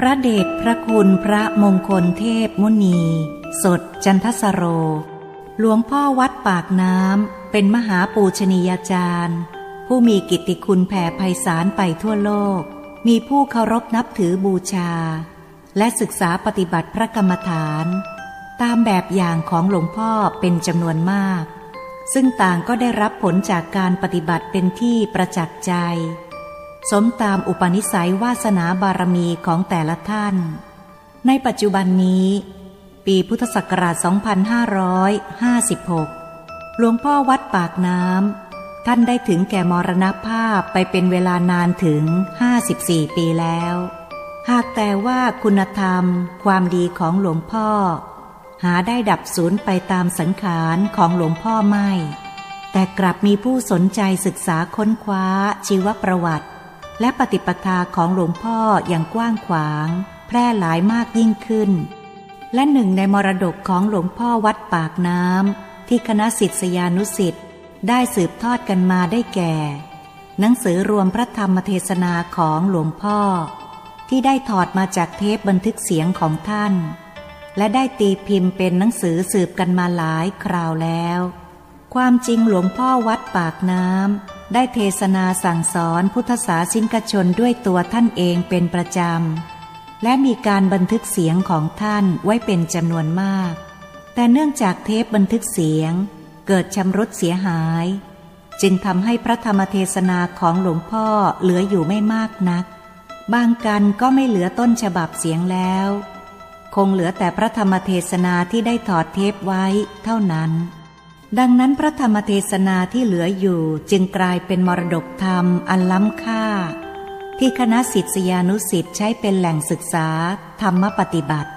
พระเดชพระคุณพระมงคลเทพมุนี สดจันทสโร หลวงพ่อวัดปากน้ำ เป็นมหาปูชนียาจารย์ ผู้มีกิตติคุณแผ่ไพศาลไปทั่วโลก มีผู้เคารพนับถือบูชา และศึกษาปฏิบัติพระกรรมฐาน ตามแบบอย่างของหลวงพ่อเป็นจำนวนมาก ซึ่งต่างก็ได้รับผลจากการปฏิบัติเป็นที่ประจักษ์ใจ สมตามอุปนิสัยวาสนาบารมีของแต่ละท่าน ในปัจจุบันนี้ ปีพุทธศักราช 2556 หลวงพ่อวัดปากน้ำท่านได้ถึงแก่มรณภาพไปเป็นเวลานานถึง 54 ปีแล้ว หากแต่ว่าคุณธรรมความดีของหลวงพ่อ หาได้ดับสูญไปตามสังขารของหลวงพ่อไม่ แต่กลับมีผู้สนใจศึกษาค้นคว้าชีวประวัติ และปฏิปทาของหลวงพ่ออย่างกว้างขวาง แพร่หลายมากยิ่งขึ้น และหนึ่งในมรดกของหลวงพ่อวัดปากน้ำที่คณะศิษยานุสิ์ได้สืบทอดกันมาได้แก่ หนังสือรวมพระธรรมเทศนาของหลวงพ่อ ที่ได้ถอดมาจากเทปบันทึกเสียงของท่าน และได้ตีพิมพ์เป็นหนังสือสืบกันมาหลายคราวแล้ว ความจริงหลวงพ่อวัดปากน้ำ ได้เทศนาสั่งสอนพุทธศาสินกชนด้วยตัวท่านเองเป็นประจำ และมีการบันทึกเสียงของท่านไว้เป็นจำนวนมาก แต่เนื่องจากเทปบันทึกเสียง เกิดชำรุดเสียหาย จึงทำให้พระธรรมเทศนาของหลวงพ่อเหลืออยู่ไม่มากนัก บางกันก็ไม่เหลือต้นฉบับเสียงแล้ว คงเหลือแต่พระธรรมเทศนาที่ได้ถอดเทปไว้เท่านั้น ดังนั้นพระธรรมเทศนาที่เหลืออยู่จึงกลายเป็นมรดกธรรมอันล้ำค่า ที่คณะศิษยานุศิษย์ใช้เป็นแหล่งศึกษา ธรรมปฏิบัติ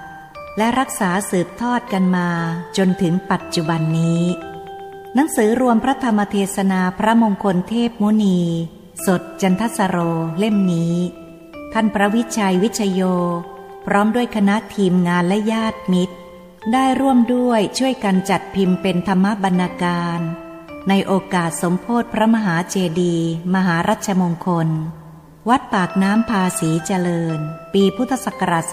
และรักษาสืบทอดกันมาจนถึงปัจจุบันนี้ หนังสือรวมพระธรรมเทศนาพระมงคลเทพมุนี สดจันทสโรเล่มนี้ ท่านพระวิชัยวิชโย พร้อมด้วยคณะทีมงานและญาติมิตร ได้ร่วมด้วยช่วยกันจัดพิมพ์เป็นธรรมบรรณาการ ในโอกาสสมโพธิพระมหาเจดีย์มหารัชมงคล วัดปากน้ำภาษีเจริญ ปีพุทธศักราช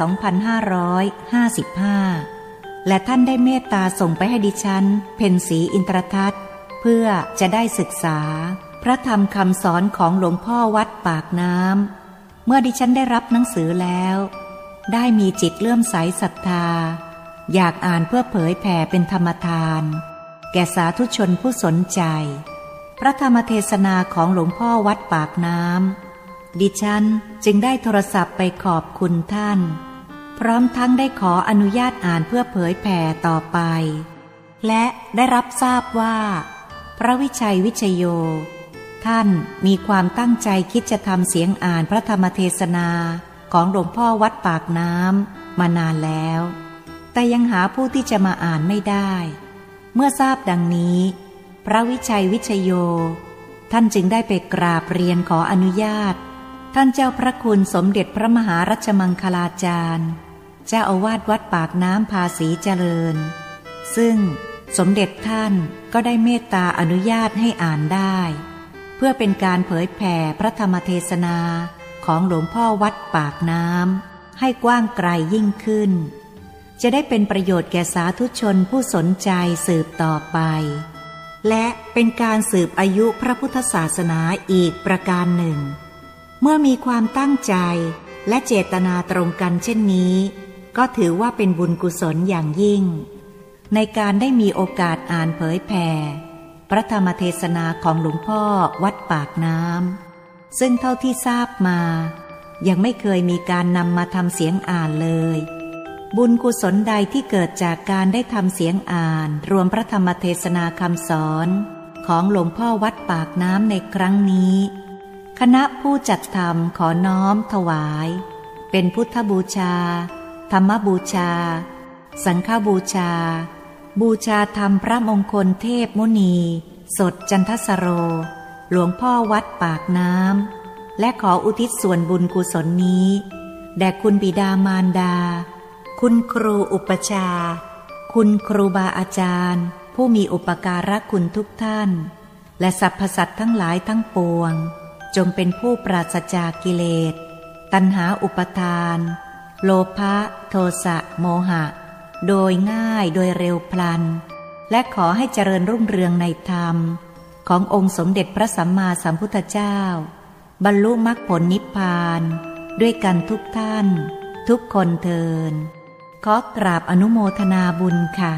2555 และท่านได้เมตตาส่งไปให้ดิฉัน เพนสีอินทรทัศน์ เพื่อจะได้ศึกษา พระธรรมคำสอนของหลวงพ่อวัดปากน้ำเมื่อดิฉันได้รับหนังสือแล้ว ได้มีจิตเลื่อมใสศรัทธา อยากอ่านเพื่อเผยแผ่เป็นธรรมทาน แก่สาธุชนผู้สนใจ พระธรรมเทศนาของหลวงพ่อวัดปากน้ำดิฉันจึงได้โทรศัพท์ไปขอบคุณท่าน พร้อมทั้งได้ขออนุญาตอ่านเพื่อเผยแผ่ต่อไป และได้รับทราบว่า พระวิชัยวิชโย ท่านมีความตั้งใจคิดจะทำเสียงอ่านพระธรรมเทศนาของหลวงพ่อวัดปากน้ำมานานแล้ว แต่ยังหาผู้ที่จะมาอ่านไม่ได้ เมื่อทราบดังนี้ พระวิชัยวิชโย ท่านจึงได้ไปกราบเรียนขออนุญาต ท่านเจ้าพระคุณสมเด็จพระมหารัชมังคลาจารย์เจ้าอาวาสวัดปากน้ำภาษีเจริญ ซึ่งสมเด็จท่านก็ได้เมตตาอนุญาตให้อ่านได้ เพื่อเป็นการเผยแผ่พระธรรมเทศนาของหลวงพ่อวัดปากน้ำให้กว้างไกลยิ่งขึ้น จะได้เป็นประโยชน์แก่สาธุชนผู้สนใจสืบต่อไป และเป็นการสืบอายุพระพุทธศาสนาอีกประการหนึ่ง เมื่อมีความตั้งใจและเจตนาตรงกันเช่นนี้ ก็ถือว่าเป็นบุญกุศลอย่างยิ่ง ในการได้มีโอกาสอ่านเผยแผ่พระธรรมเทศนาของหลวงพ่อวัดปากน้ำซึ่งเท่าที่ทราบมา ยังไม่เคยมีการนำมาทำเสียงอ่านเลย บุญกุศลใดที่เกิดจากการได้ทำเสียงอ่าน รวมพระธรรมเทศนาคำสอน ของหลวงพ่อวัดปากน้ำในครั้งนี้ คณะผู้จัดทำขอน้อมถวาย เป็นพุทธบูชา ธรรมบูชา สังฆบูชา บูชาธรรมพระมงคลเทพมุนี สดจันทสโร หลวงพ่อวัดปากน้ำและขออุทิศส่วนบุญกุศลนี้ แด่คุณบิดามารดา คุณครูอุปชา คุณครูบาอาจารย์ ผู้มีอุปการะคุณทุกท่าน และสรรพสัตว์ทั้งหลายทั้งปวง จงเป็นผู้ปราศจากกิเลส ตัณหาอุปทาน โลภะโทสะโมหะ โดยง่ายโดยเร็วพลัน และขอให้เจริญรุ่งเรืองในธรรม ขององค์สมเด็จพระสัมมาสัมพุทธเจ้า บรรลุมรรคผลนิพพาน ด้วยกันทุกท่าน ทุกคนเทิน ขอกราบอนุโมทนาบุญค่ะ